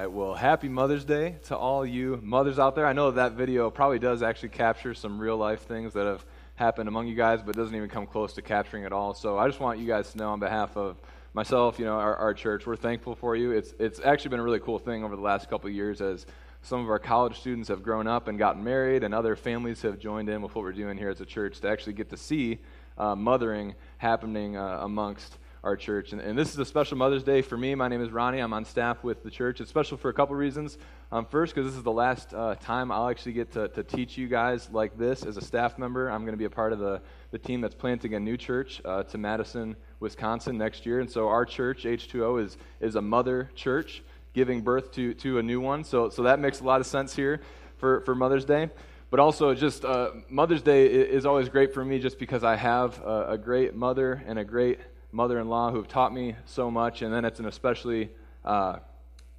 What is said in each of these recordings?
right. Well, happy Mother's Day to all you mothers out there. I know that video probably does actually capture some real life things that have happened among you guys, but doesn't even come close to capturing it all. So I just want you guys to know on behalf of myself, you know, our, our church, we're thankful for you. It's, it's actually been a really cool thing over the last couple years as some of our college students have grown up and gotten married, and other families have joined in with what we're doing here as a church to actually get to see uh, mothering happening uh, amongst our church. And, and, this is a special Mother's Day for me. My name is Ronnie. I'm on staff with the church. It's special for a couple reasons. Um, first, because this is the last uh, time I'll actually get to, to, teach you guys like this as a staff member. I'm going to be a part of the, the team that's planting a new church uh, to Madison, Wisconsin next year. And so our church, H2O, is, is a mother church giving birth to, to a new one. So, so that makes a lot of sense here for, for Mother's Day but also just uh, Mother's Day is always great for me just because I have a, a great mother and a great mother in law who have taught me so much. And then it's an especially uh,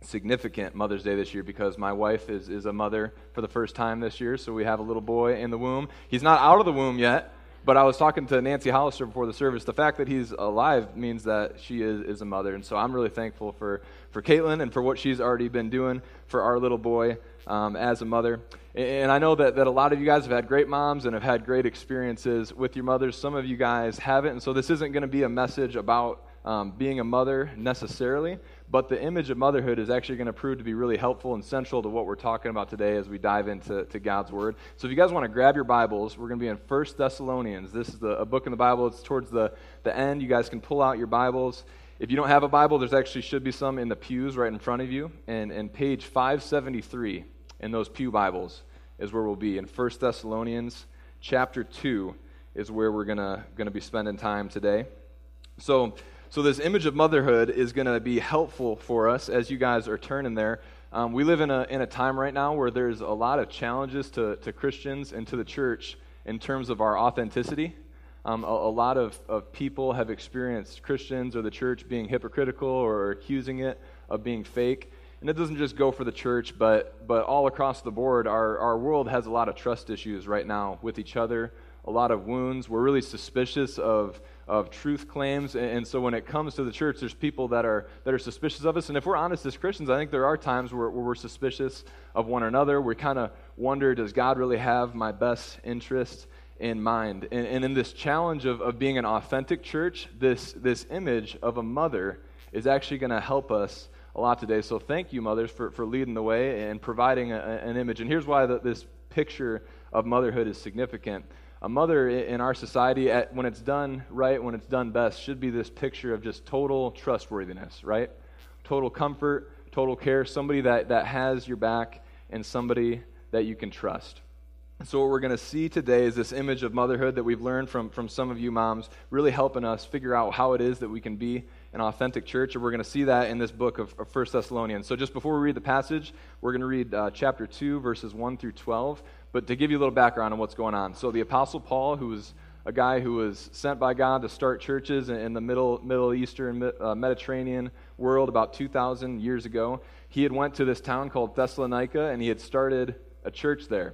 significant Mother's Day this year because my wife is, is a mother for the first time this year. So we have a little boy in the womb. He's not out of the womb yet, but I was talking to Nancy Hollister before the service. The fact that he's alive means that she is, is a mother. And so I'm really thankful for, for Caitlin and for what she's already been doing for our little boy um, as a mother. And I know that, that a lot of you guys have had great moms and have had great experiences with your mothers. Some of you guys haven't. And so this isn't going to be a message about um, being a mother necessarily, but the image of motherhood is actually going to prove to be really helpful and central to what we're talking about today as we dive into to God's Word. So if you guys want to grab your Bibles, we're going to be in 1 Thessalonians. This is the, a book in the Bible. It's towards the, the end. You guys can pull out your Bibles. If you don't have a Bible, there's actually should be some in the pews right in front of you. And, and page 573 in those Pew Bibles is where we'll be. In 1 Thessalonians chapter 2 is where we're going to be spending time today. So, so this image of motherhood is going to be helpful for us as you guys are turning there. Um, we live in a, in a time right now where there's a lot of challenges to, to Christians and to the church in terms of our authenticity. Um, a, a, lot of, of people have experienced Christians or the church being hypocritical or accusing it of being fake. And it doesn't just go for the church, but, but all across the board, our, our world has a lot of trust issues right now with each other, a lot of wounds. We're really suspicious of, of truth claims. And, and so when it comes to the church, there's people that are, that are suspicious of us. And if we're honest as Christians, I think there are times where, where we're suspicious of one another. We kind of wonder, does God really have my best interest in mind? And, and in this challenge of, of being an authentic church, this, this image of a mother is actually going to help us a lot today. So thank you, mothers, for, for leading the way and providing a, an image. And here's why the, this picture of motherhood is significant. A mother in our society, at, when it's done right, when it's done best, should be this picture of just total trustworthiness, right? Total comfort, total care, somebody that, that has your back, and somebody that you can trust. So, what we're going to see today is this image of motherhood that we've learned from, from some of you moms, really helping us figure out how it is that we can be an authentic church. And we're going to see that in this book of, of 1 Thessalonians. So just before we read the passage, we're going to read uh, chapter 2, verses 1 through 12. But to give you a little background on what's going on. So the Apostle Paul, who was a guy who was sent by God to start churches in the Middle, Middle Eastern, uh, Mediterranean world about 2,000 years ago, he had went to this town called Thessalonica, and he had started a church there.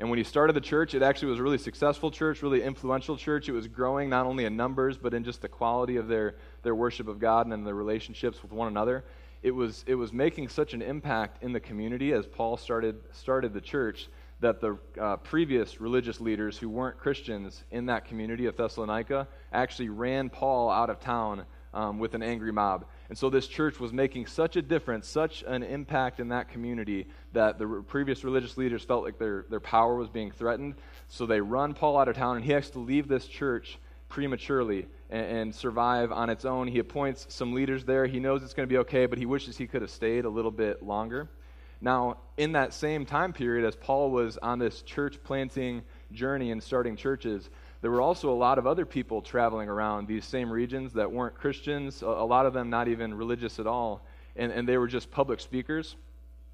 And when he started the church, it actually was a really successful church, really influential church. It was growing not only in numbers, but in just the quality of their, their worship of God and in their relationships with one another. It was, it was making such an impact in the community as Paul started, started the church that the uh, previous religious leaders who weren't Christians in that community of Thessalonica actually ran Paul out of town um, with an angry mob. And so this church was making such a difference, such an impact in that community that the previous religious leaders felt like their, their power was being threatened. So they run Paul out of town, and he has to leave this church prematurely and, and survive on its own. He appoints some leaders there. He knows it's going to be okay, but he wishes he could have stayed a little bit longer. Now, in that same time period, as Paul was on this church planting journey and starting churches, there were also a lot of other people traveling around these same regions that weren't Christians, a, lot of them not even religious at all, and, and they were just public speakers.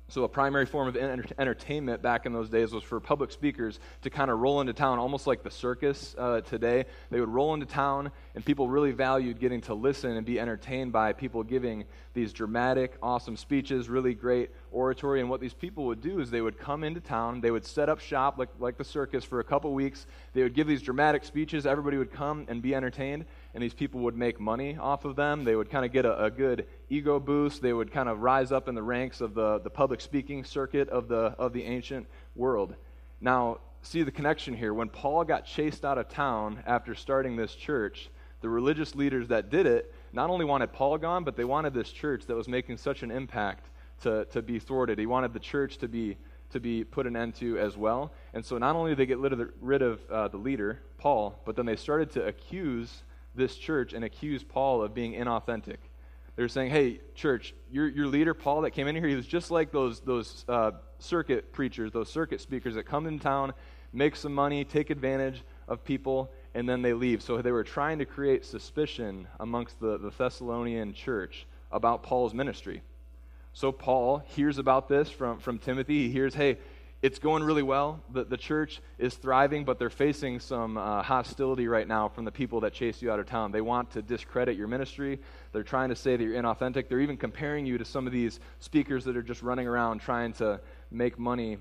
So, a primary form of enter- entertainment back in those days was for public speakers to kind of roll into town, almost like the circus uh, today. They would roll into town, and people really valued getting to listen and be entertained by people giving these dramatic, awesome speeches, really great oratory. And what these people would do is they would come into town, they would set up shop like, like the circus for a couple weeks, they would give these dramatic speeches, everybody would come and be entertained, and these people would make money off of them. They would kind of get a, a good ego boost. They would kind of rise up in the ranks of the, the public speaking circuit of the, of the ancient world. Now, see the connection here. When Paul got chased out of town after starting this church, the religious leaders that did it not only wanted Paul gone, but they wanted this church that was making such an impact to, to be thwarted. He wanted the church to be to be put an end to as well. And so not only did they get rid of the, rid of, uh, the leader, Paul, but then they started to accuse this church and accuse Paul of being inauthentic. They were saying, hey, church, your, your leader, Paul, that came in here, he was just like those, those uh, circuit preachers, those circuit speakers that come in town, make some money, take advantage of people, and then they leave. So they were trying to create suspicion amongst the, the Thessalonian church about Paul's ministry. So Paul hears about this from, from Timothy. He hears, hey, it's going really well. The, the church is thriving, but they're facing some uh, hostility right now from the people that chase you out of town. They want to discredit your ministry. They're trying to say that you're inauthentic. They're even comparing you to some of these speakers that are just running around trying to make money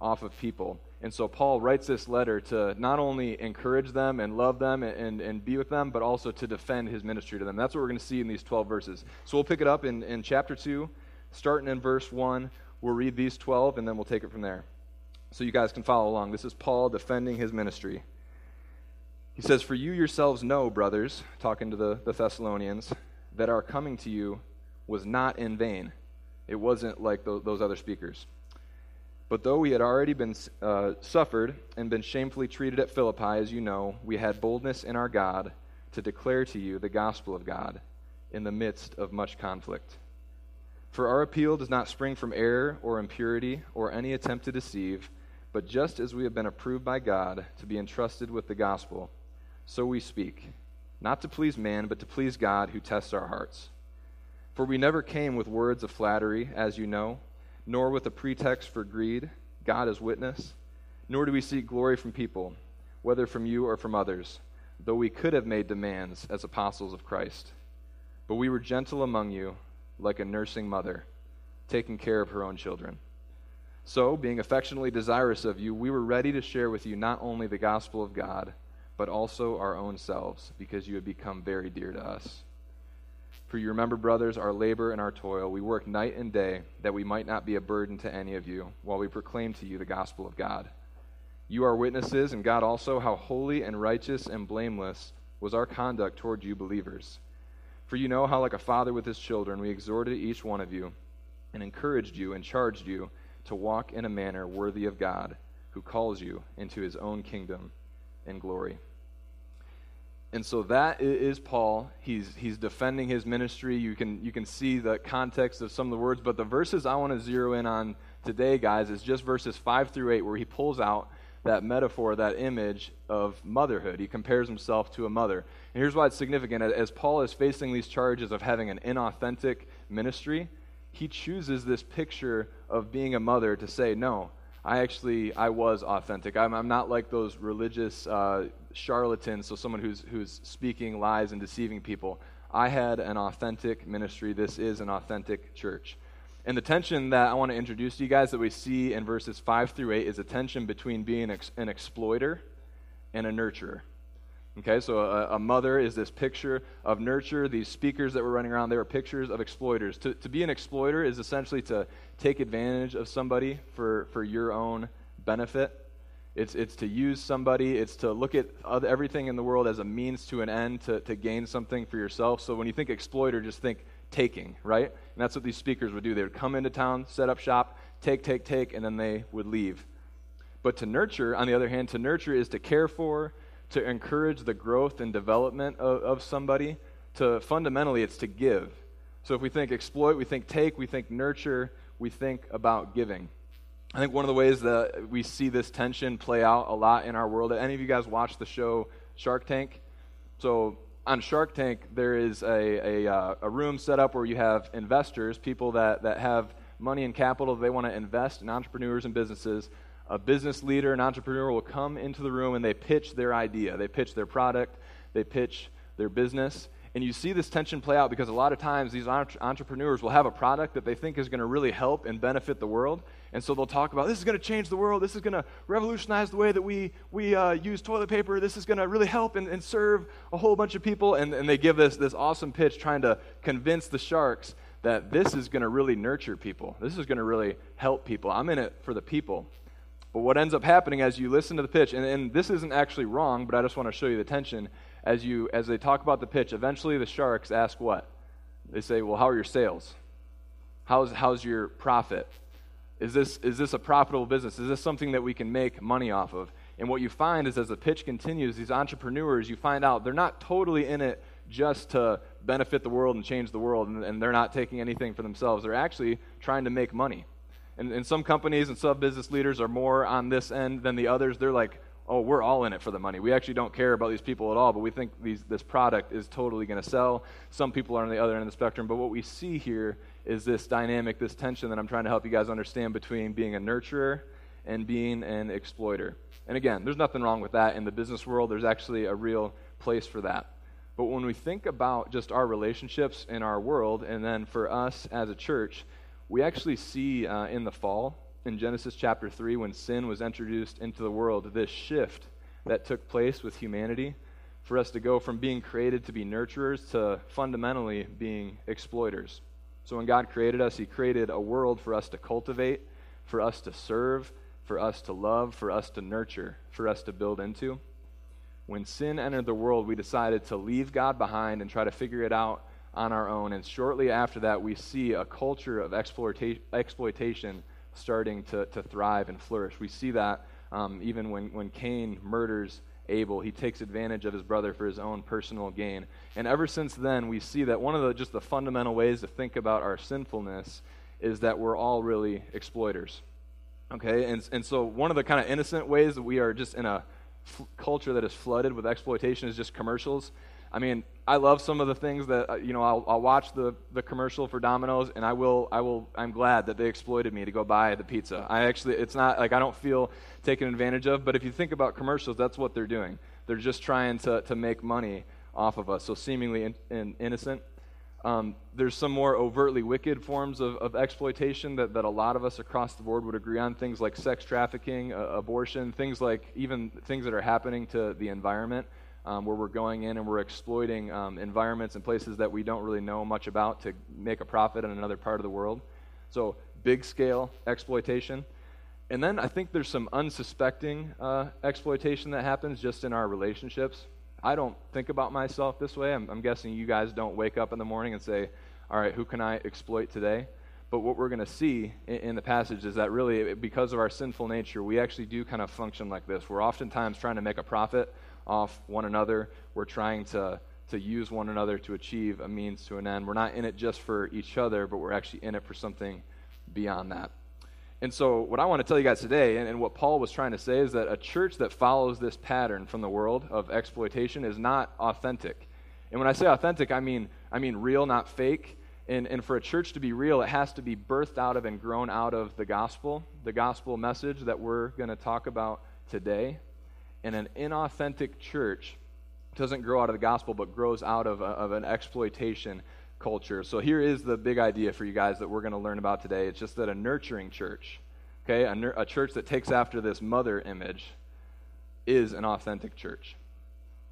off of people. And so Paul writes this letter to not only encourage them and love them and, and, be with them, but also to defend his ministry to them. That's what we're going to see in these 12 verses. So we'll pick it up in, in chapter 2 starting in verse 1. We'll read these 12 and then we'll take it from there. So you guys can follow along. This is Paul defending his ministry. He says, For you yourselves know, brothers, talking to the, the Thessalonians, that our coming to you was not in vain. It wasn't like those, those other speakers. But though we had already been uh, suffered and been shamefully treated at Philippi, as you know, we had boldness in our God to declare to you the gospel of God in the midst of much conflict. For our appeal does not spring from error or impurity or any attempt to deceive, but just as we have been approved by God to be entrusted with the gospel, so we speak, not to please man, but to please God who tests our hearts. For we never came with words of flattery, as you know, nor with a pretext for greed, God is witness, nor do we seek glory from people, whether from you or from others, though we could have made demands as apostles of Christ. But we were gentle among you like a nursing mother, taking care of her own children. So, being affectionately desirous of you, we were ready to share with you not only the gospel of God, but also our own selves, because you had become very dear to us. For you remember, brothers, our labor and our toil. We work night and day that we might not be a burden to any of you while we proclaim to you the gospel of God. You are witnesses, and God also, how holy and righteous and blameless was our conduct toward you believers. For you know how, like a father with his children, we exhorted each one of you and encouraged you and charged you to walk in a manner worthy of God, who calls you into his own kingdom and glory. And so that is Paul. He's, he's defending his ministry. You can, you can see the context of some of the words, but the verses I want to zero in on today, guys, is just verses 5 through 8, where he pulls out that metaphor, that image of motherhood. He compares himself to a mother. And here's why it's significant. As Paul is facing these charges of having an inauthentic ministry, he chooses this picture of being a mother to say, no, I actually, I was authentic. I'm, I'm not like those religious uh, charlatans, so someone who's, who's speaking lies and deceiving people. I had an authentic ministry. This is an authentic church. And the tension that I want to introduce to you guys that we see in verses 5 through 8 is a tension between being an exploiter and a nurturer. Okay, so a, a, mother is this picture of nurture. These speakers that were running around, they were pictures of exploiters. To, to be an exploiter is essentially to take advantage of somebody for, for your own benefit. It's, it's to use somebody, it's to look at other, everything in the world as a means to an end to, to gain something for yourself. So when you think exploiter, just think taking, right? And that's what these speakers would do. They would come into town, set up shop, take, take, take, and then they would leave. But to nurture, on the other hand, to nurture is to care for, to encourage the growth and development of, of somebody. To fundamentally, it's to give. So if we think exploit, we think take, we think nurture, we think about giving. I think one of the ways that we see this tension play out a lot in our world. Any of you guys watch the show Shark Tank? So on Shark Tank, there is a, a, uh, a, room set up where you have investors, people that, that have money and capital they want to invest in entrepreneurs and businesses. A business leader, an entrepreneur will come into the room and they pitch their idea. They pitch their product, they pitch their business. And you see this tension play out because a lot of times these entrepreneurs will have a product that they think is going to really help and benefit the world. And so they'll talk about this is going to change the world. This is going to revolutionize the way that we, we uh, use toilet paper. This is going to really help and, and serve a whole bunch of people. And, and they give this, this awesome pitch trying to convince the sharks that this is going to really nurture people. This is going to really help people. I'm in it for the people. But what ends up happening as you listen to the pitch, and, and this isn't actually wrong, but I just want to show you the tension as you as they talk about the pitch, eventually the sharks ask what? They say, "Well, how are your sales? How's how's your profit? Is this is this a profitable business? Is this something that we can make money off of?" And what you find is as the pitch continues, these entrepreneurs, you find out they're not totally in it just to benefit the world and change the world, and, and they're not taking anything for themselves. They're actually trying to make money. And, and some companies and some business leaders are more on this end than the others. They're like, oh, we're all in it for the money. We actually don't care about these people at all, but we think these, this product is totally going to sell. Some people are on the other end of the spectrum. But what we see here is this dynamic, this tension that I'm trying to help you guys understand between being a nurturer and being an exploiter. And again, there's nothing wrong with that in the business world. There's actually a real place for that. But when we think about just our relationships in our world, and then for us as a church, we actually see uh, in the fall in Genesis chapter 3 when sin was introduced into the world, this shift that took place with humanity for us to go from being created to be nurturers to fundamentally being exploiters. So when God created us, He created a world for us to cultivate, for us to serve, for us to love, for us to nurture, for us to build into. When sin entered the world, we decided to leave God behind and try to figure it out on our own. And shortly after that, we see a culture of exploita- exploitation starting to, to thrive and flourish. We see that um, even when, when Cain murders Abel, he takes advantage of his brother for his own personal gain. And ever since then, we see that one of the just the fundamental ways to think about our sinfulness is that we're all really exploiters. Okay? And, and so, one of the kind of innocent ways that we are just in a f- culture that is flooded with exploitation is just commercials. I mean, I love some of the things that uh, you know. I'll, I'll watch the, the commercial for Domino's, and I will I will I'm glad that they exploited me to go buy the pizza. I actually it's not like I don't feel taken advantage of. But if you think about commercials, that's what they're doing. They're just trying to to make money off of us. So seemingly in, in innocent. Um, there's some more overtly wicked forms of, of exploitation that, that a lot of us across the board would agree on. Things like sex trafficking, uh, abortion, things like even things that are happening to the environment um, where we're going in and we're exploiting um, environments and places that we don't really know much about to make a profit in another part of the world. So, big scale exploitation. And then I think there's some unsuspecting uh, exploitation that happens just in our relationships. I don't think about myself this way. I'm, I'm guessing you guys don't wake up in the morning and say, all right, who can I exploit today? But what we're going to see in, in, the passage is that really, because of our sinful nature, we actually do kind of function like this. We're oftentimes trying to make a profit off one another. We're trying to, to use one another to achieve a means to an end. We're not in it just for each other, but we're actually in it for something beyond that. And so, what I want to tell you guys today, and, and, what Paul was trying to say, is that a church that follows this pattern from the world of exploitation is not authentic. And when I say authentic, I mean, I mean real, not fake. And, and for a church to be real, it has to be birthed out of and grown out of the gospel, the gospel message that we're going to talk about today and an inauthentic church doesn't grow out of the gospel, but grows out of, a, of an exploitation culture. So here is the big idea for you guys that we're going to learn about today. It's just that a nurturing church, okay, a, a church that takes after this mother image, is an authentic church.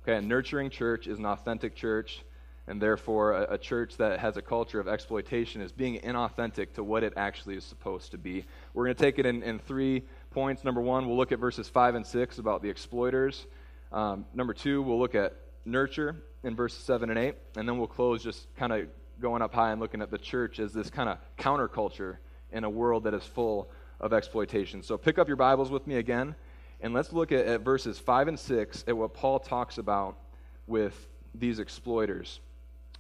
Okay, a nurturing church is an authentic church, and therefore a, a church that has a culture of exploitation is being inauthentic to what it actually is supposed to be. We're going to take it in, in three points. Number one, we'll look at verses 5 and 6 about the exploiters. Um, number two, we'll look at nurture in verses 7 and 8. And then we'll close just kind of going up high and looking at the church as this kind of counterculture in a world that is full of exploitation. So pick up your Bibles with me again, and let's look at, at verses 5 and 6 at what Paul talks about with these exploiters.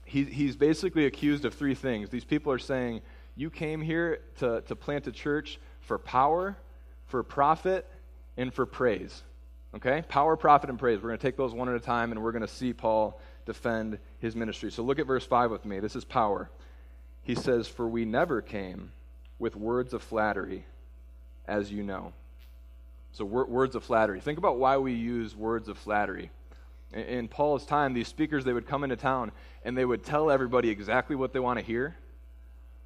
He, he's basically accused of three things. These people are saying, You came here to, to plant a church for power, for profit, and for praise. Okay? Power, profit, and praise. We're going to take those one at a time, and we're going to see Paul defend his ministry. So look at verse 5 with me. This is power. He says, For we never came with words of flattery, as you know. So, wor- words of flattery. Think about why we use words of flattery. In Paul's time, these speakers, they would come into town and they would tell everybody exactly what they want to hear.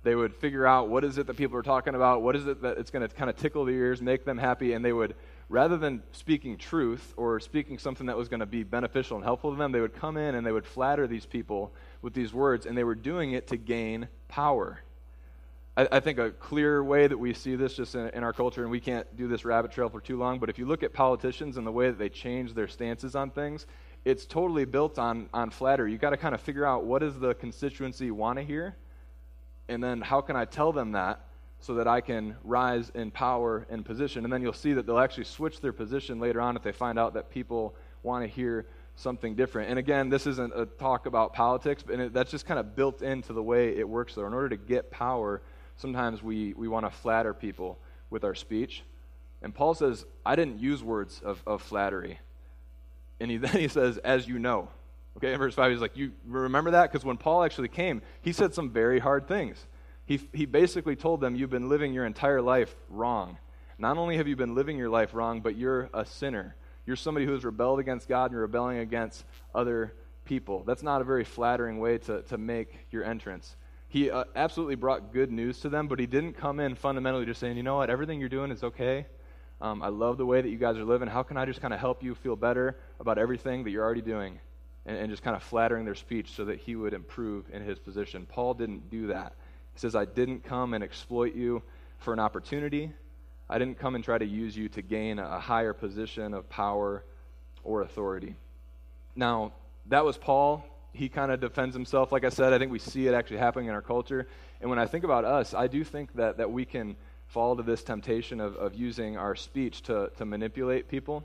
They would figure out what is it that people are talking about, what is it that it's going to kind of tickle the ears, make them happy, and they would, rather than speaking truth or speaking something that was going to be beneficial and helpful to them, they would come in and they would flatter these people with these words, and they were doing it to gain power. I, I think a clear way that we see this just in, in our culture, and we can't do this rabbit trail for too long, but if you look at politicians and the way that they change their stances on things, it's totally built on, on flattery. You've got to kind of figure out what does the constituency want to hear, and then how can I tell them that so that I can rise in power and position. And then you'll see that they'll actually switch their position later on if they find out that people want to hear something different. And again, this isn't a talk about politics, but it, that's just kind of built into the way it works, though. In order to get power, sometimes we, we want to flatter people with our speech. And Paul says, I didn't use words of, of flattery. And he, then he says, as you know. Okay, in verse 5, he's like, You remember that? Because when Paul actually came, he said some very hard things. He, he basically told them, You've been living your entire life wrong. Not only have you been living your life wrong, but you're a sinner. You're somebody who has rebelled against God and you're rebelling against other people. That's not a very flattering way to, to make your entrance. He uh, absolutely brought good news to them, but he didn't come in fundamentally just saying, you know what, everything you're doing is okay. Um, I love the way that you guys are living. How can I just kind of help you feel better about everything that you're already doing? And, and just kind of flattering their speech so that he would improve in his position. Paul didn't do that. He says, I didn't come and exploit you for an opportunity. I didn't come and try to use you to gain a higher position of power or authority. Now, that was Paul. He kind of defends himself. Like I said, I think we see it actually happening in our culture. And when I think about us, I do think that, that we can fall to this temptation of, of using our speech to, to manipulate people.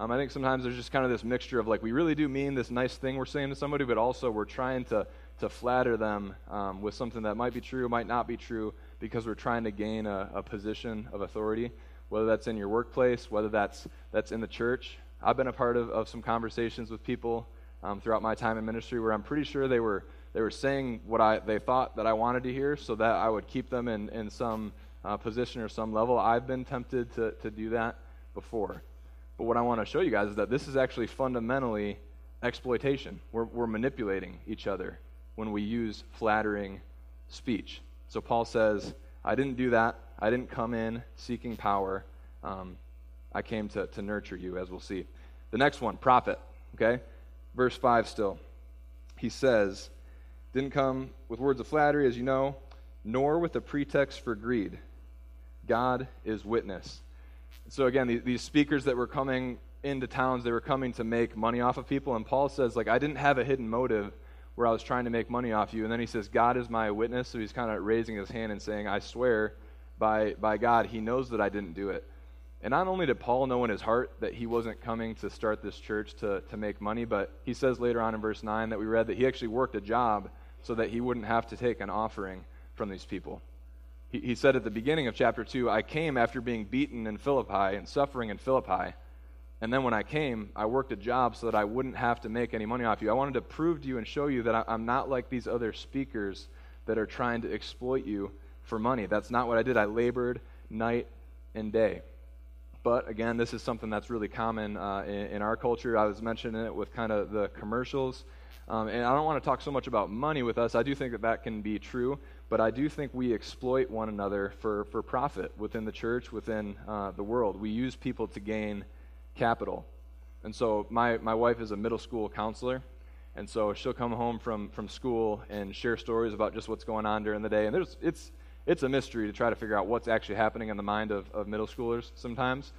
Um, I think sometimes there's just kind of this mixture of like we really do mean this nice thing we're saying to somebody, but also we're trying to, to flatter them um, with something that might be true, might not be true, because we're trying to gain a, a position of authority, whether that's in your workplace, whether that's, that's in the church. I've been a part of, of some conversations with people um, throughout my time in ministry where I'm pretty sure they were, they were saying what I, they thought that I wanted to hear so that I would keep them in, in some uh, position or some level. I've been tempted to, to do that before. But what I want to show you guys is that this is actually fundamentally exploitation. We're, we're manipulating each other when we use flattering speech. So Paul says, I didn't do that. I didn't come in seeking power. Um, I came to, to nurture you, as we'll see. The next one, profit. Okay? Verse 5 still. He says, Didn't come with words of flattery, as you know, nor with a pretext for greed. God is witness. So again, these, speakers that were coming into towns, they were coming to make money off of people. And Paul says, like, I didn't have a hidden motive where I was trying to make money off you. And then he says, God is my witness. So he's kind of raising his hand and saying, I swear by, by God, he knows that I didn't do it. And not only did Paul know in his heart that he wasn't coming to start this church to, to make money, but he says later on in verse 9 that we read that he actually worked a job so that he wouldn't have to take an offering from these people. He, said at the beginning of chapter 2, I came after being beaten in Philippi and suffering in Philippi. And then when I came, I worked a job so that I wouldn't have to make any money off you. I wanted to prove to you and show you that I, I'm not like these other speakers that are trying to exploit you for money. That's not what I did. I labored night and day. But again, this is something that's really common uh, in, in, our culture. I was mentioning it with kind of the commercials. Um, and I don't want to talk so much about money with us. I do think that that can be true. But I do think we exploit one another for, for profit within the church, within uh, the world. We use people to gain capital. And so my, my wife is a middle school counselor. And so she'll come home from, from school and share stories about just what's going on during the day. And there's, it's, it's a mystery to try to figure out what's actually happening in the mind of, of middle schoolers sometimes.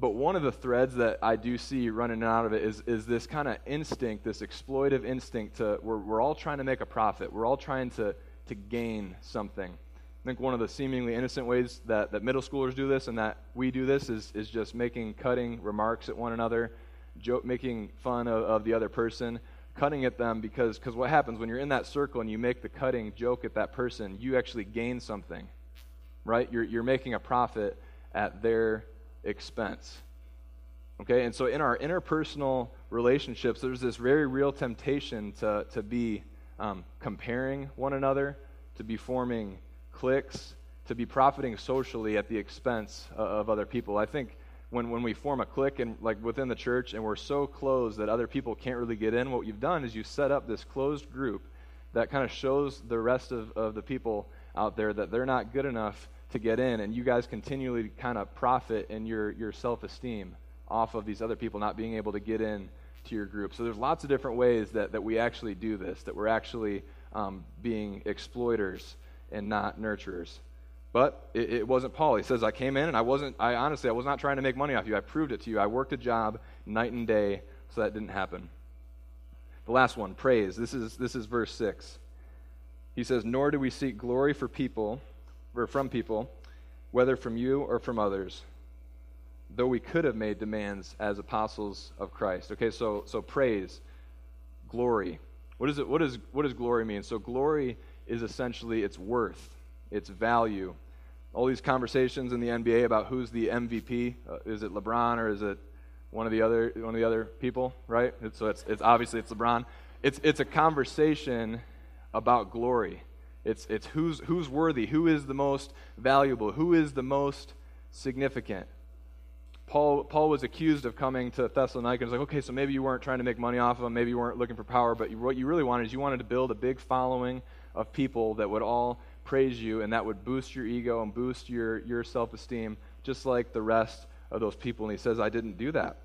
But one of the threads that I do see running out of it is, is this kind of instinct, this exploitive instinct to, we're, we're all trying to make a profit. We're all trying to, to gain something. I think one of the seemingly innocent ways that, that middle schoolers do this and that we do this is, is just making cutting remarks at one another, joke, making fun of, of the other person, cutting at them because cause what happens when you're in that circle and you make the cutting joke at that person, you actually gain something, right? You're, you're making a profit at their expense. Okay, and so in our interpersonal relationships, there's this very real temptation to, to be um, comparing one another, to be forming cliques, to be profiting socially at the expense of other people. I think when, when we form a clique and like within the church and we're so closed that other people can't really get in, what you've done is you set up this closed group that kind of shows the rest of, of the people out there that they're not good enough to get in, and you guys continually kind of profit in your, your self esteem off of these other people not being able to get in to your group. So there's lots of different ways that, that we actually do this, that we're actually um, being exploiters and not nurturers. But it, it, wasn't Paul. He says, I came in and I wasn't, I honestly, I was not trying to make money off you. I proved it to you. I worked a job night and day, so that didn't happen. The last one, praise. This is, this is verse 6. He says, Nor do we seek glory for people, or from people, whether from you or from others, though we could have made demands as apostles of Christ. Okay, so, so praise, glory. What, is it, what, is, what does glory mean? So, glory is essentially its worth, its value. All these conversations in the NBA about who's the MVP. Uh, is it LeBron or is it one of the other one of the other people, right? It's, so it's, it's obviously it's LeBron. It's it's a conversation about glory. It's it's who's who's worthy, who is the most valuable, who is the most significant. Paul, Paul was accused of coming to Thessalonica and was like, okay, so maybe you weren't trying to make money off of them, maybe you weren't looking for power, but you, what you really wanted is you wanted to build a big following of people that would all praise you, and that would boost your ego and boost your, your self esteem, just like the rest of those people. And he says, I didn't do that.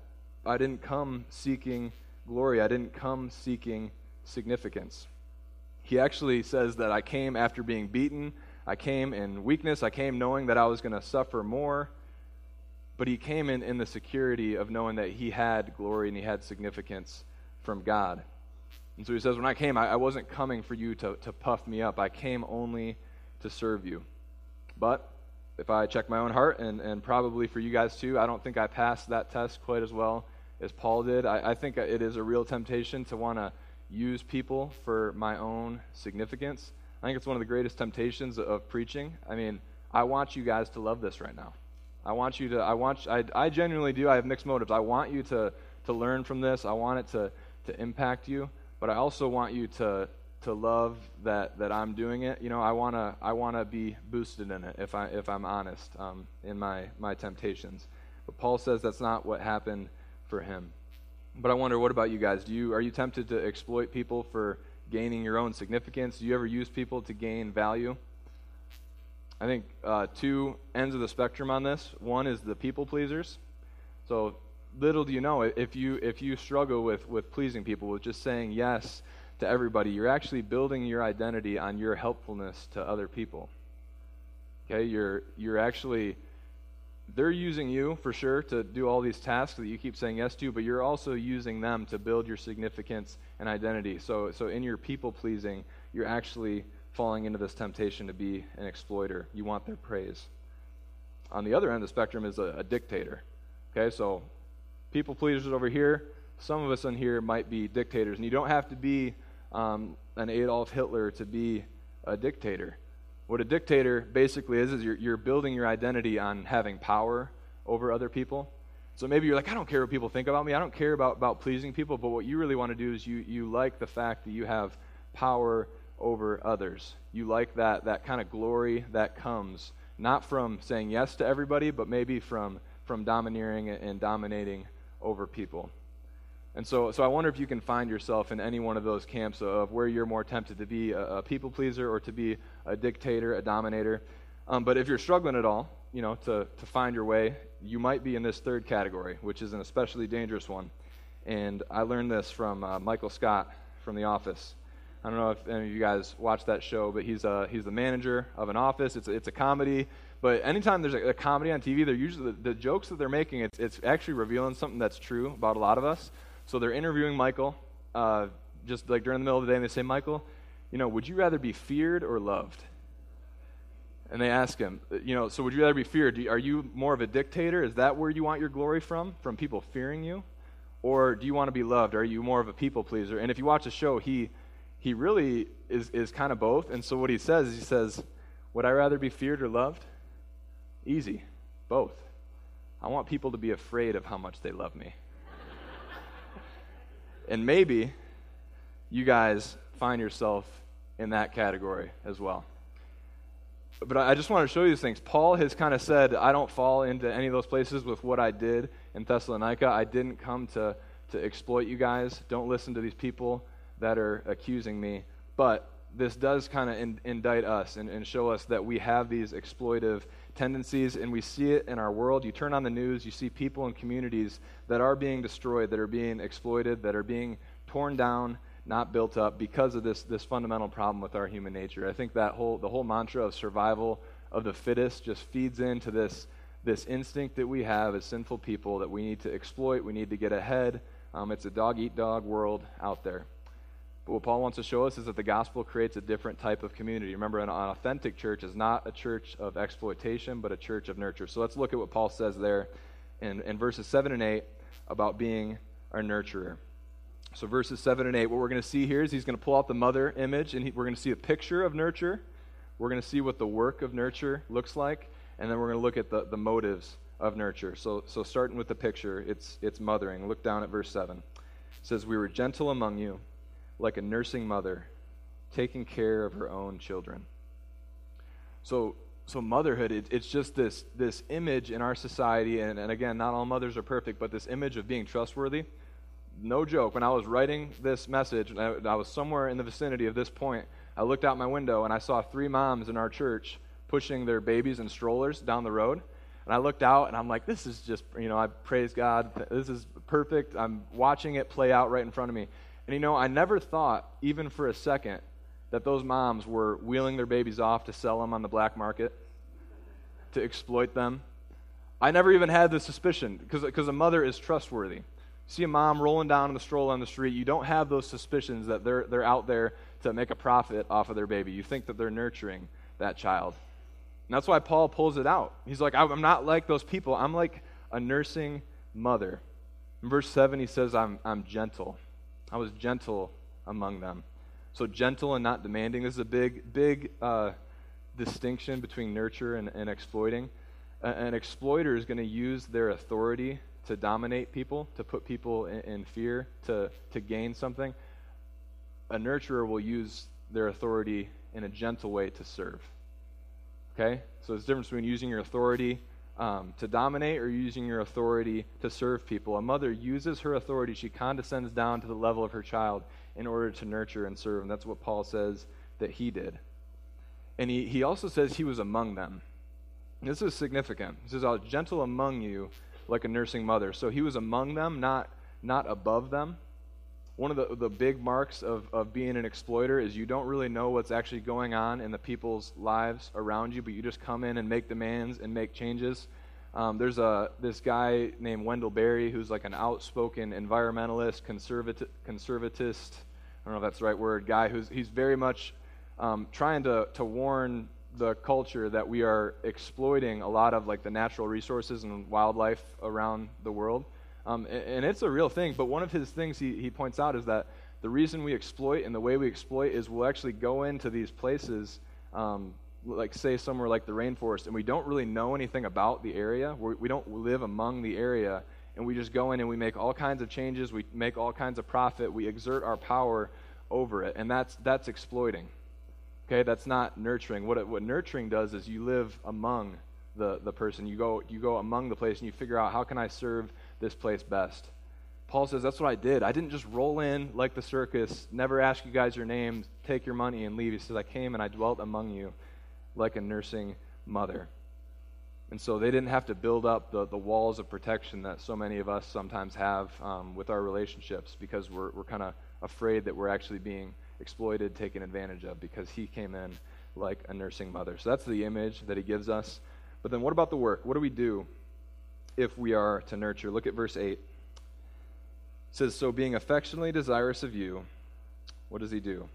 I didn't come seeking glory, I didn't come seeking significance. He actually says that I came after being beaten, I came in weakness, I came knowing that I was going to suffer more. But he came in, in the security of knowing that he had glory and he had significance from God. And so he says, When I came, I, I wasn't coming for you to, to puff me up. I came only to serve you. But if I check my own heart, and, and probably for you guys too, I don't think I passed that test quite as well as Paul did. I, I think it is a real temptation to want to use people for my own significance. I think it's one of the greatest temptations of preaching. I mean, I want you guys to love this right now. I want you to, I want, I, I genuinely do. I have mixed motives. I want you to, to learn from this. I want it to, to impact you, but I also want you to, to love that, that I'm doing it. You know, I want to I wanna be boosted in it, if, I, if I'm honest, um, in my, my temptations. But Paul says that's not what happened for him. But I wonder, what about you guys? Do you, are you tempted to exploit people for gaining your own significance? Do you ever use people to gain value? I think uh, two ends of the spectrum on this. One is the people pleasers. So little do you know, if you if you struggle with with pleasing people, with just saying yes to everybody, you're actually building your identity on your helpfulness to other people. Okay, you're you're actually they're using you for sure to do all these tasks that you keep saying yes to, but you're also using them to build your significance and identity. So so in your people pleasing, you're actually falling into this temptation to be an exploiter. You want their praise. On the other end of the spectrum is a, a dictator. Okay, so people pleasers over here. Some of us in here might be dictators, and you don't have to be um, an Adolf Hitler to be a dictator. What a dictator basically is, is you're, you're building your identity on having power over other people. So maybe you're like, I don't care what people think about me. I don't care about, about pleasing people. But what you really want to do is you, you like the fact that you have power over others. You like that, that kind of glory that comes not from saying yes to everybody, but maybe from, from domineering and dominating over people. And so, so I wonder if you can find yourself in any one of those camps of where you're more tempted to be a, a people pleaser or to be a dictator, a dominator. Um, but if you're struggling at all, you know, to, to find your way, you might be in this third category, which is an especially dangerous one. And I learned this from uh, Michael Scott from The Office. I don't know if any of you guys watch that show, but he's, a, he's the manager of an office. It's a, it's a comedy. But anytime there's a, a comedy on TV, they're usually the, the jokes that they're making, it's, it's actually revealing something that's true about a lot of us. So they're interviewing Michael, uh, just like during the middle of the day, and they say, Michael, you know, would you rather be feared or loved? And they ask him, you know, so would you rather be feared? Are you more of a dictator? Is that where you want your glory from? From people fearing you? Or do you want to be loved? Are you more of a people pleaser? And if you watch the show, he, he really is, is kind of both. And so what he says he says, Would I rather be feared or loved? Easy. Both. I want people to be afraid of how much they love me. And maybe you guys find yourself in that category as well. but I just want to show you these things. Paul has kind of said, I don't fall into any of those places with what I did in Thessalonica. I didn't come to, to exploit you guys. Don't listen to these people that are accusing me. But this does kind of in, indict us and, and show us that we have these exploitive tendencies, and we see it in our world. You turn on the news, you see people and communities that are being destroyed, that are being exploited, that are being torn down, not built up because of this, this fundamental problem with our human nature. I think that whole, the whole mantra of survival of the fittest just feeds into this, this instinct that we have as sinful people that we need to exploit, we need to get ahead. Um, it's a dog eat dog world out there. But what Paul wants to show us is that the gospel creates a different type of community. Remember, an authentic church is not a church of exploitation, but a church of nurture. So let's look at what Paul says there in, in verses 7 and 8 about being a nurturer. So, verses 7 and 8, what we're going to see here is he's going to pull out the mother image, and he, we're going to see a picture of nurture. We're going to see what the work of nurture looks like, and then we're going to look at the, the motives of nurture. So, so starting with the picture, it's, it's mothering. Look down at verse 7. It says, We were gentle among you like a nursing mother taking care of her own children. So, so motherhood, it, it's just this, this image in our society, and, and again, not all mothers are perfect, but this image of being trustworthy. No joke, when I was writing this message, I, I was somewhere in the vicinity of this point, I looked out my window and I saw three moms in our church pushing their babies and strollers down the road. And I looked out and I'm like, this is just, you know, I praise God. This is perfect. I'm watching it play out right in front of me. And you know, I never thought, even for a second, that those moms were wheeling their babies off to sell them on the black market, to exploit them. I never even had the suspicion, because a mother is trustworthy. See a mom rolling down in the stroller on the street, you don't have those suspicions that they're, they're out there to make a profit off of their baby. You think that they're nurturing that child. And that's why Paul pulls it out. He's like, I'm not like those people. I'm like a nursing mother. In verse 7, he says, I'm, I'm gentle. I was gentle among them. So, gentle and not demanding. This is a big, big uh, distinction between nurture and, and exploiting. An exploiter is going to use their authority to dominate people, to put people in, in fear, to, to gain something. A nurturer will use their authority in a gentle way to serve. Okay? So, there's a difference between using your authority um, to dominate or using your authority to serve people. A mother uses her authority, she condescends down to the level of her child in order to nurture and serve. And that's what Paul says that he did. And he, he also says he was among them. This is significant. He says, I was gentle among you like a nursing mother. So he was among them, not, not above them. One of the, the big marks of, of being an exploiter is you don't really know what's actually going on in the people's lives around you, but you just come in and make demands and make changes. Um, there's a this guy named Wendell Berry who's like an outspoken environmentalist, conservati- conservatist. I don't know if that's the right word. Guy who's he's very much um, trying to to warn the culture that we are exploiting a lot of like the natural resources and wildlife around the world. Um, and, and, it's a real thing, but one of his things he, he points out is that the reason we exploit and the way we exploit is we'll actually go into these places, um, like say somewhere like the rainforest, and we don't really know anything about the area. We're, we do not live among the area, and we just go in and we make all kinds of changes. We make all kinds of profit. We exert our power over it, and that's that's exploiting. Okay, that's not nurturing. What it, what nurturing does is you live among the the person. You go you go among the place, and you figure out how can I serve this place best. Paul says, That's what I did. I didn't just roll in like the circus, never ask you guys your names, take your money, and leave. He says, I came and I dwelt among you like a nursing mother. And so they didn't have to build up the, the walls of protection that so many of us sometimes have um, with our relationships because we're, we're kind of afraid that we're actually being exploited, taken advantage of because he came in like a nursing mother. So that's the image that he gives us. But then what about the work? What do we do if we are to nurture. Look at verse 8. It says, So being affectionately desirous of you, what does he do?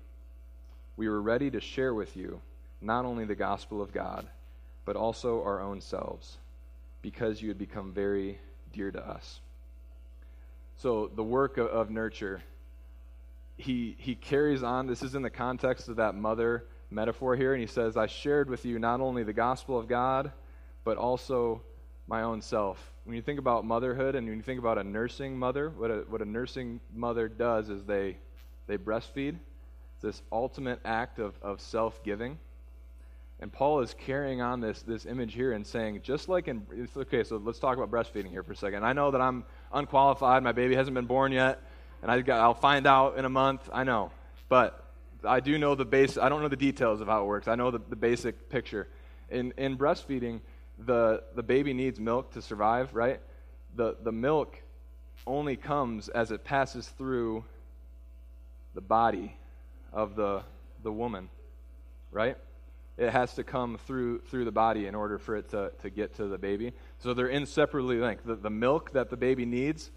We were ready to share with you not only the gospel of God, but also our own selves, because you had become very dear to us. So the work of, of nurture, he, he carries on. This is in the context of that mother metaphor here, and he says, I shared with you not only the gospel of God, but also my own self. When you think about motherhood and when you think about a nursing mother, what a, what a nursing mother does is they, they breastfeed. It's this ultimate act of, of self giving. And Paul is carrying on this, this image here and saying, just like in, okay, so let's talk about breastfeeding here for a second. I know that I'm unqualified, my baby hasn't been born yet, and I got, I'll find out in a month, I know. But I do know the base, I don't know the details of how it works. I know the, the basic picture. In, in breastfeeding, the, the baby needs milk to survive, right? The, the milk only comes as it passes through the body of the, the woman, right? it has to come through through the body in order for it to, to get to the baby. So they're inseparably linked. The, the milk that the baby needs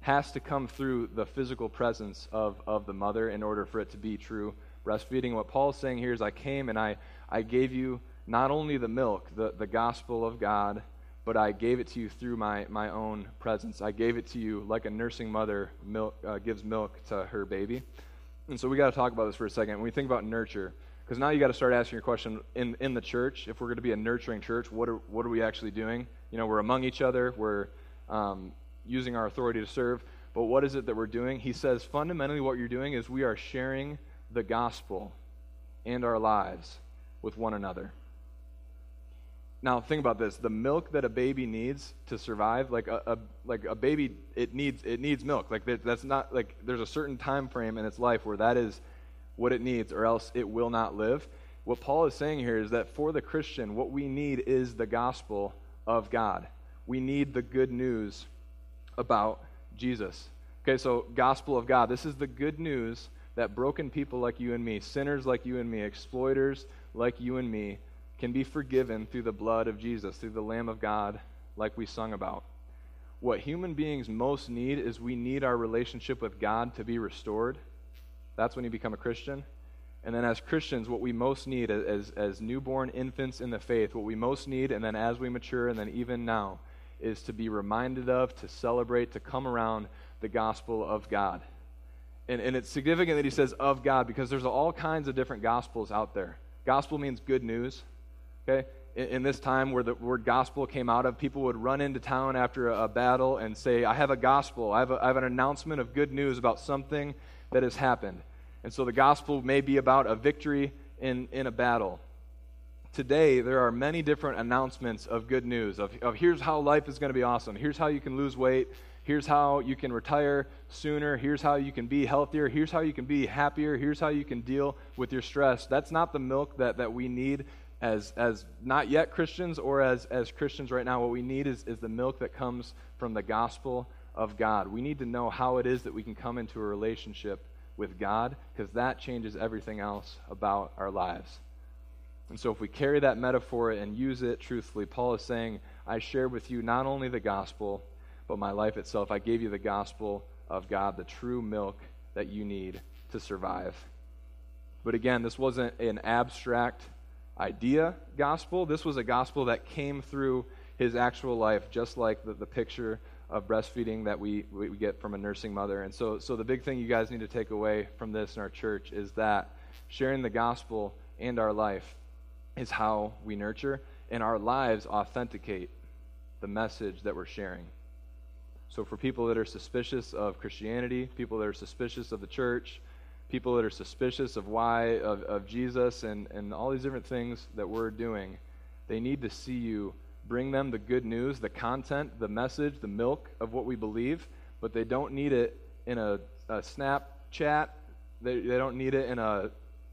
has to come through the physical presence of, of the mother in order for it to be true breastfeeding. What Paul's saying here is I came and I, I gave you not only the milk, the, the gospel of God, but I gave it to you through my, my own presence. I gave it to you like a nursing mother milk, uh, gives milk to her baby. And so we got to talk about this for a second. When we think about nurture, because now you got to start asking your question in, in the church, if we're going to be a nurturing church, what are, what are we actually doing? You know, we're among each other, we're um, using our authority to serve, but what is it that we're doing? He says fundamentally what you're doing is we are sharing the gospel and our lives with one another. Now think about this: the milk that a baby needs to survive, like a, a like a baby, it needs it needs milk. Like that's not like there's a certain time frame in its life where that is what it needs, or else it will not live. What Paul is saying here is that for the Christian, what we need is the gospel of God. We need the good news about Jesus. Okay, so gospel of God. This is the good news that broken people like you and me, sinners like you and me, exploiters like you and me, can be forgiven through the blood of Jesus, through the Lamb of God, like we sung about. What human beings most need is we need our relationship with God to be restored that's when you become a Christian. And then, as Christians, what we most need as, as newborn infants in the faith, what we most need, and then as we mature, and then even now, is to be reminded of, to celebrate, to come around the gospel of God. And, and it's significant that he says of God because there's all kinds of different gospels out there. Gospel means good news. Okay? In, in this time where the word gospel came out of, people would run into town after a, a battle and say, I have a gospel. I have, a, I have an announcement of good news about something that has happened. And so the gospel may be about a victory in, in a battle. Today, there are many different announcements of good news of, of here's how life is going to be awesome. Here's how you can lose weight. Here's how you can retire sooner. Here's how you can be healthier. Here's how you can be happier. Here's how you can deal with your stress. That's not the milk that, that we need as, as not yet Christians or as, as Christians right now. What we need is, is the milk that comes from the gospel of God. We need to know how it is that we can come into a relationship with God because that changes everything else about our lives. And so, if we carry that metaphor and use it truthfully, Paul is saying, I share with you not only the gospel, but my life itself. I gave you the gospel of God, the true milk that you need to survive. But again, this wasn't an abstract idea gospel. This was a gospel that came through his actual life, just like the, the picture of breastfeeding that we, we get from a nursing mother. And so, so the big thing you guys need to take away from this in our church is that sharing the gospel and our life is how we nurture, and our lives authenticate the message that we're sharing. So, for people that are suspicious of Christianity, people that are suspicious of the church, people that are suspicious of why, of, of Jesus, and, and all these different things that we're doing, they need to see you bring them the good news, the content, the message, the milk of what we believe, but they don't need it in a, a Snapchat. They, they don't need it in a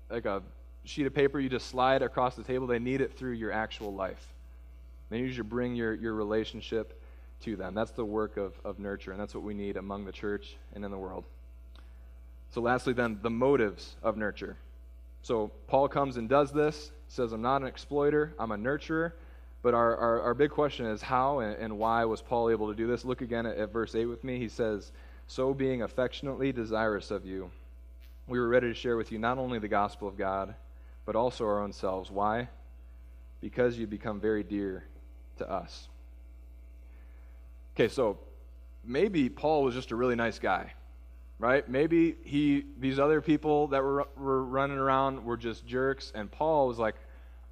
like a sheet of paper you just slide across the table. They need it through your actual life. They need you to bring your, your relationship to them. That's the work of, of nurture, and that's what we need among the church and in the world. So, lastly, then, the motives of nurture. So, Paul comes and does this, says, I'm not an exploiter, I'm a nurturer. But our, our, our big question is how and, and, why was Paul able to do this? Look again at, at verse 8 with me. He says, So being affectionately desirous of you, we were ready to share with you not only the gospel of God, but also our own selves. Why? Because you become very dear to us. Okay, so maybe Paul was just a really nice guy, right? Maybe he these other people that were, were running around were just jerks, and Paul was like,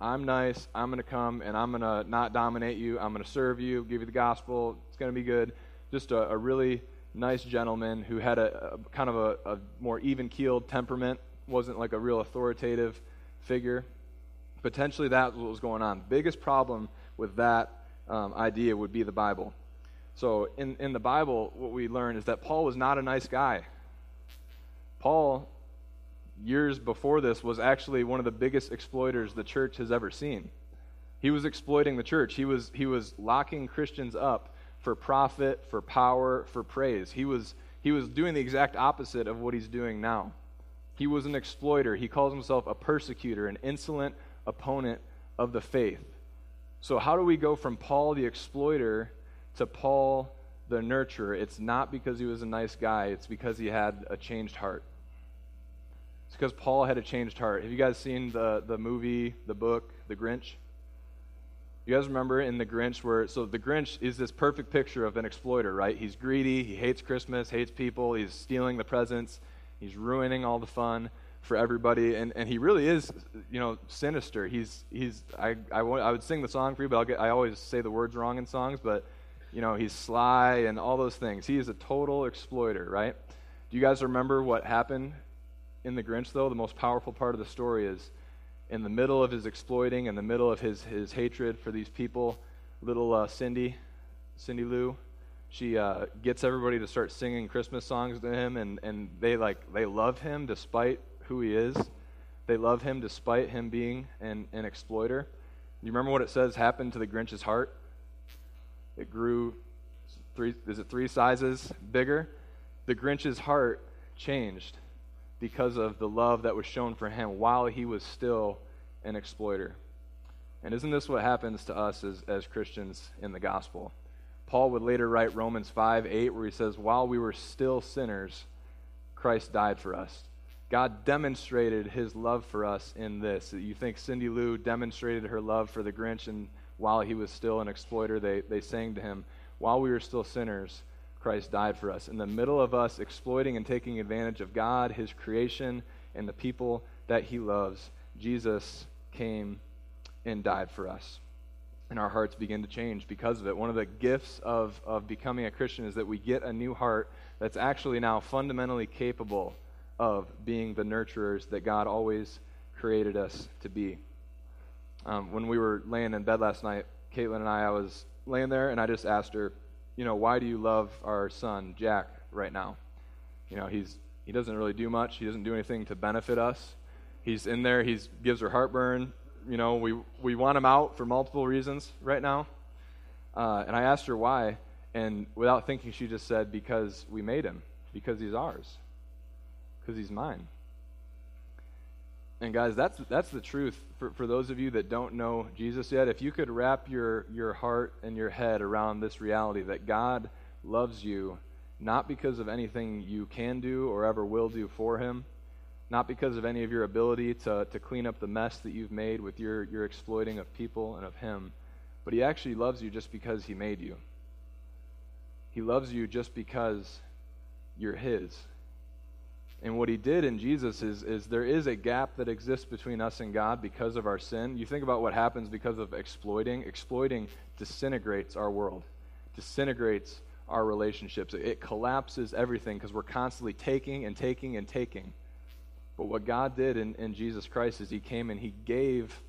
I'm nice. I'm going to come and I'm going to not dominate you. I'm going to serve you, give you the gospel. It's going to be good. Just a, a really nice gentleman who had a, a kind of a, a more even keeled temperament, wasn't like a real authoritative figure. Potentially that was what was going on. Biggest problem with that um, idea would be the Bible. So in, in the Bible, what we learn is that Paul was not a nice guy. Paul, years before this, was actually one of the biggest exploiters the church has ever seen. He was exploiting the church. He was, he was locking Christians up for profit, for power, for praise. He was, he was doing the exact opposite of what he's doing now. He was an exploiter. He calls himself a persecutor, an insolent opponent of the faith. So, how do we go from Paul the exploiter to Paul the nurturer? It's not because he was a nice guy, it's because he had a changed heart. Because Paul had a changed heart. Have you guys seen the, the movie, the book, The Grinch? You guys remember in The Grinch where, so The Grinch is this perfect picture of an exploiter, right? He's greedy, he hates Christmas, hates people, he's stealing the presents, he's ruining all the fun for everybody, and, and he really is, you know, sinister. He's, he's I, I, I would sing the song for you, but I'll get, I always say the words wrong in songs, but, you know, he's sly and all those things. He is a total exploiter, right? Do you guys remember what happened in The Grinch, though? The most powerful part of the story is in the middle of his exploiting, in the middle of his, his hatred for these people, little uh, Cindy, Cindy Lou, she uh, gets everybody to start singing Christmas songs to him, and, and they like they love him despite who he is. They love him despite him being an, an exploiter. You remember what it says happened to the Grinch's heart? It grew three, is it three sizes bigger? The Grinch's heart changed because of the love that was shown for him while he was still an exploiter. And isn't this what happens to us as, as Christians in the gospel? Paul would later write Romans 5 8, where he says, While we were still sinners, Christ died for us. God demonstrated his love for us in this. You think Cindy Lou demonstrated her love for the Grinch, and while he was still an exploiter, they, they sang to him, While we were still sinners, Christ died for us. In the middle of us exploiting and taking advantage of God, his creation, and the people that he loves, Jesus came and died for us. And our hearts begin to change because of it. One of the gifts of, of becoming a Christian is that we get a new heart that's actually now fundamentally capable of being the nurturers that God always created us to be. Um, when we were laying in bed last night, Caitlin and I, I was laying there and I just asked her, you know, why do you love our son, Jack, right now? You know, he's, he doesn't really do much. He doesn't do anything to benefit us. He's in there. He gives her heartburn. You know, we, we want him out for multiple reasons right now. Uh, and I asked her why. And without thinking, she just said, because we made him, because he's ours because he's mine. And guys, that's that's the truth for, for those of you that don't know Jesus yet. If you could wrap your, your heart and your head around this reality that God loves you not because of anything you can do or ever will do for him, not because of any of your ability to, to clean up the mess that you've made with your, your exploiting of people and of him, but he actually loves you just because he made you. He loves you just because you're his and what he did in Jesus is, is there is a gap that exists between us and God because of our sin. You think about what happens because of exploiting. Exploiting disintegrates our world, disintegrates our relationships. It collapses everything because we're constantly taking and taking and taking. But what God did in, in Jesus Christ is he came and he gave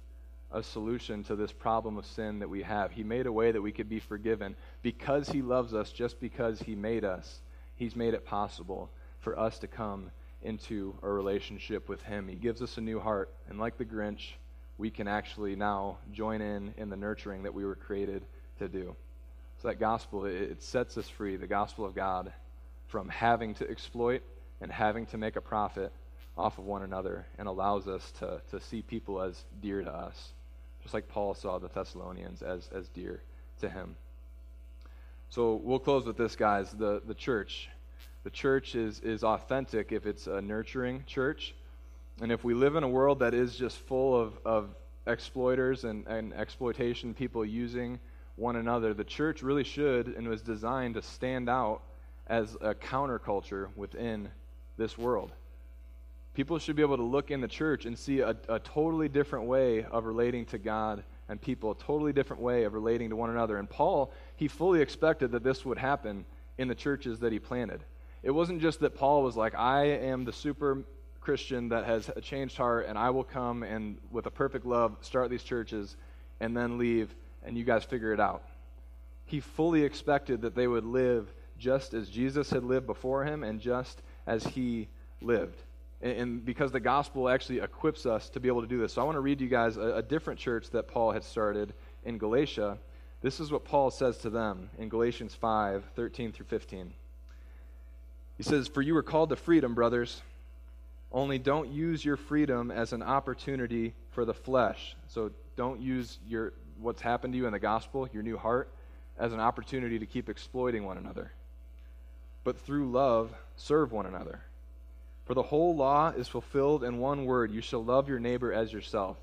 a solution to this problem of sin that we have. He made a way that we could be forgiven. Because he loves us, just because he made us, he's made it possible for us to come into a relationship with Him. He gives us a new heart, and like the Grinch, we can actually now join in in the nurturing that we were created to do. So that gospel, it, sets us free, the gospel of God, from having to exploit and having to make a profit off of one another and allows us to, to see people as dear to us, just like Paul saw the Thessalonians as, as dear to him. So we'll close with this, guys. The, the church the church is, is authentic if it's a nurturing church. And if we live in a world that is just full of, of exploiters and, and exploitation, people using one another, the church really should and was designed to stand out as a counterculture within this world. People should be able to look in the church and see a, a totally different way of relating to God and people, a totally different way of relating to one another. And Paul, he fully expected that this would happen in the churches that he planted. It wasn't just that Paul was like, I am the super Christian that has a changed heart, and I will come and, with a perfect love, start these churches and then leave, and you guys figure it out. He fully expected that they would live just as Jesus had lived before him and just as he lived. And, because the gospel actually equips us to be able to do this. So I want to read you guys a, a different church that Paul had started in Galatia. This is what Paul says to them in Galatians 5 13 through 15. He says, For you are called to freedom, brothers. Only don't use your freedom as an opportunity for the flesh. So don't use your what's happened to you in the gospel, your new heart, as an opportunity to keep exploiting one another. But through love, serve one another. For the whole law is fulfilled in one word you shall love your neighbor as yourself.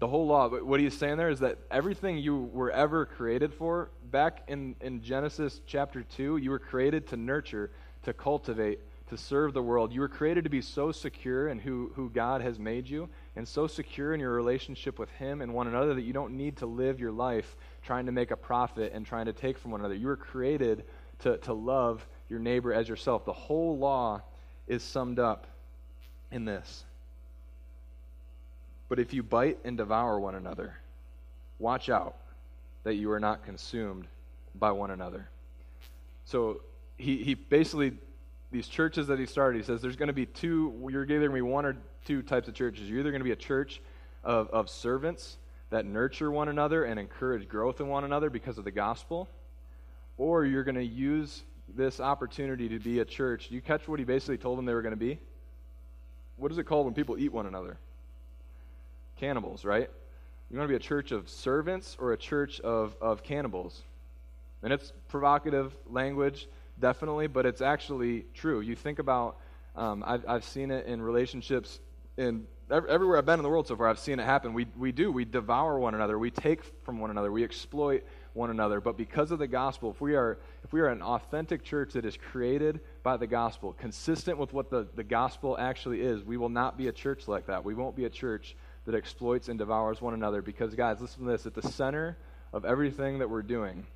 The whole law, what he's saying there is that everything you were ever created for, back in, in Genesis chapter 2, you were created to nurture, to cultivate, to serve the world. You were created to be so secure in who, who God has made you and so secure in your relationship with Him and one another that you don't need to live your life trying to make a profit and trying to take from one another. You were created to, to love your neighbor as yourself. The whole law is summed up in this. But if you bite and devour one another, watch out that you are not consumed by one another. So he, he basically these churches that he started, he says there's going to be two, you're either going to be one or two types of churches. You're either going to be a church of, of servants that nurture one another and encourage growth in one another because of the gospel, or you're going to use this opportunity to be a church. Do you catch what he basically told them they were going to be? What is it called when people eat one another? Cannibals, right? You want to be a church of servants or a church of, of cannibals? And it's provocative language definitely, but it's actually true. You think about, um, I've, I've seen it in relationships in everywhere I've been in the world so far, I've seen it happen. We, we do. We devour one another. We take from one another. We exploit one another. But because of the gospel, if we are, if we are an authentic church that is created by the gospel, consistent with what the, the gospel actually is, we will not be a church like that. We won't be a church that exploits and devours one another. Because, guys, listen to this at the center of everything that we're doing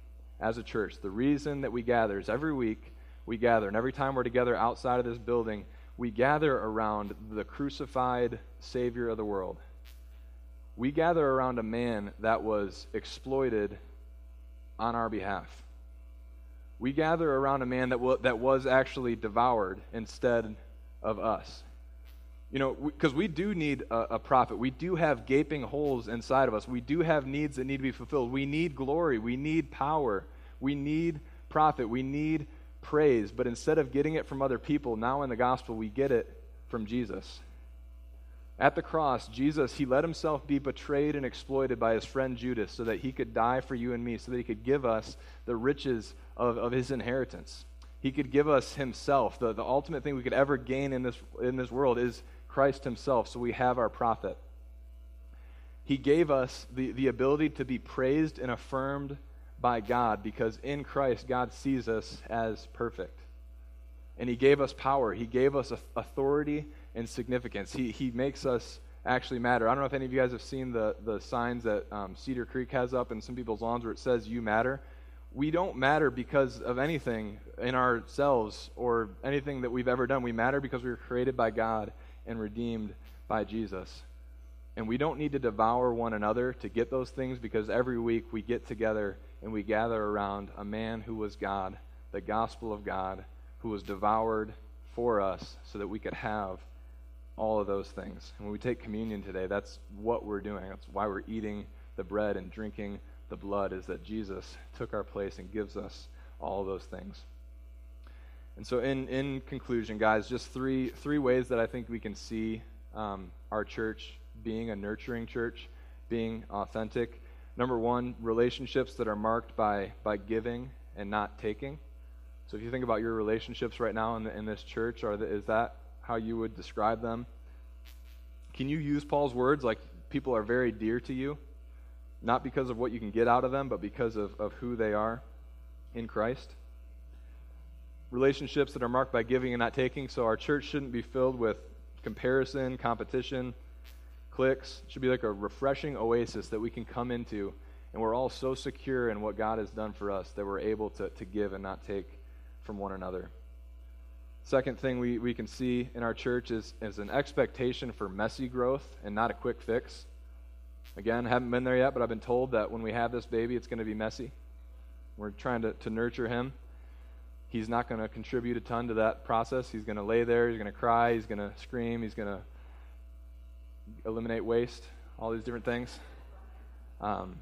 as a church. The reason that we gather is every week we gather, and every time we're together outside of this building, we gather around the crucified Savior of the world. We gather around a man that was exploited on our behalf. We gather around a man that, w- that was actually devoured instead of us. You know, because we, we, do need a, a profit. We do have gaping holes inside of us. We do have needs that need to be fulfilled. We need glory. We need power. We need profit. We need praise. But instead of getting it from other people, now in the gospel, we get it from Jesus. At the cross, Jesus, he let himself be betrayed and exploited by his friend Judas so that he could die for you and me, so that he could give us the riches of, of his inheritance. He could give us himself. The, the ultimate thing we could ever gain in this, in this world is Christ himself, so we have our profit. He gave us the, the ability to be praised and affirmed by God because in Christ, God sees us as perfect. And He gave us power, He gave us authority and significance. He, he makes us actually matter. I don't know if any of you guys have seen the, the signs that um, Cedar Creek has up in some people's lawns where it says, You matter. We don't matter because of anything in ourselves or anything that we've ever done. We matter because we were created by God and redeemed by Jesus. And we don't need to devour one another to get those things because every week we get together and we gather around a man who was God, the gospel of God, who was devoured for us so that we could have all of those things. And when we take communion today, that's what we're doing. That's why we're eating the bread and drinking the blood, is that Jesus took our place and gives us all those things. And so, in, in conclusion, guys, just three, three ways that I think we can see um, our church being a nurturing church, being authentic. Number one, relationships that are marked by, by giving and not taking. So, if you think about your relationships right now in, the, in this church, are the, is that how you would describe them? Can you use Paul's words like people are very dear to you? Not because of what you can get out of them, but because of, of who they are in Christ relationships that are marked by giving and not taking. So our church shouldn't be filled with comparison, competition, clicks. It should be like a refreshing oasis that we can come into, and we're all so secure in what God has done for us that we're able to, to give and not take from one another. Second thing we, we can see in our church is, is an expectation for messy growth and not a quick fix. Again, haven't been there yet, but I've been told that when we have this baby, it's going to be messy. We're trying to, to nurture him. He's not going to contribute a ton to that process. He's going to lay there. He's going to cry. He's going to scream. He's going to eliminate waste, all these different things. Um,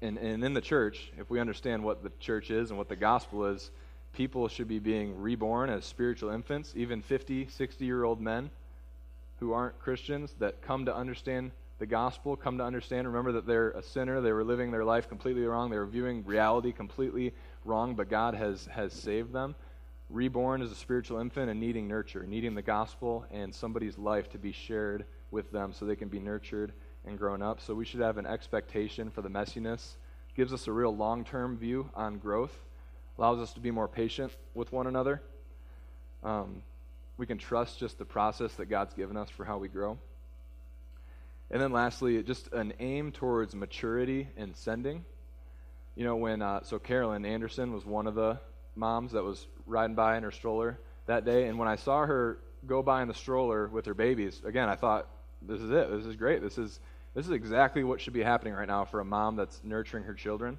and, and in the church, if we understand what the church is and what the gospel is, people should be being reborn as spiritual infants, even 50, 60 year old men who aren't Christians that come to understand the gospel, come to understand, remember that they're a sinner. They were living their life completely wrong. They were viewing reality completely wrong, but God has, has saved them. Reborn as a spiritual infant and needing nurture, needing the gospel and somebody's life to be shared with them so they can be nurtured and grown up. So we should have an expectation for the messiness. Gives us a real long term view on growth, allows us to be more patient with one another. Um, we can trust just the process that God's given us for how we grow. And then lastly, just an aim towards maturity and sending. You know, when, uh, so Carolyn Anderson was one of the moms that was riding by in her stroller that day. And when I saw her go by in the stroller with her babies, again, I thought, this is it. This is great. This is this is exactly what should be happening right now for a mom that's nurturing her children.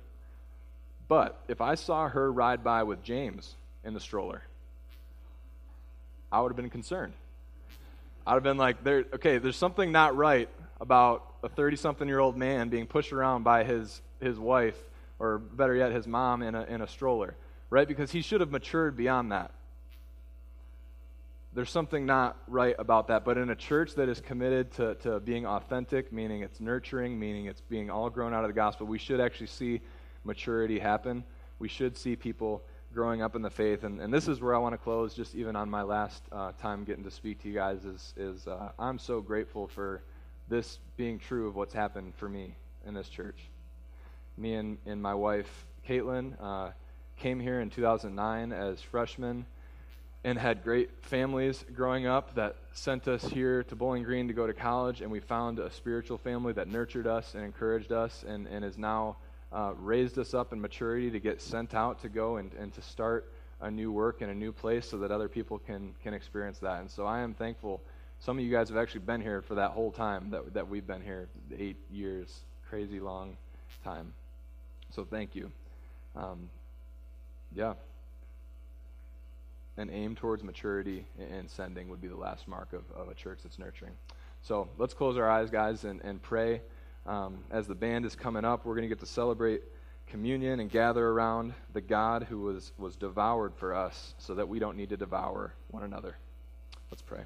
But if I saw her ride by with James in the stroller, I would have been concerned. I'd have been like, there, okay, there's something not right about a 30 something year old man being pushed around by his, his wife, or better yet, his mom in a, in a stroller, right? Because he should have matured beyond that there's something not right about that. But in a church that is committed to, to being authentic, meaning it's nurturing, meaning it's being all grown out of the gospel, we should actually see maturity happen. We should see people growing up in the faith. And, and this is where I want to close, just even on my last uh, time getting to speak to you guys, is, is uh, I'm so grateful for this being true of what's happened for me in this church. Me and, and my wife, Caitlin, uh, came here in 2009 as freshmen and had great families growing up that sent us here to Bowling Green to go to college, and we found a spiritual family that nurtured us and encouraged us and, and has now uh, raised us up in maturity to get sent out to go and, and to start a new work in a new place so that other people can, can experience that. And so I am thankful. Some of you guys have actually been here for that whole time that, that we've been here, eight years, crazy long time. So thank you. Um, yeah an aim towards maturity and sending would be the last mark of, of a church that's nurturing. So let's close our eyes, guys, and, and pray. Um, as the band is coming up, we're going to get to celebrate communion and gather around the God who was, was devoured for us so that we don't need to devour one another. Let's pray.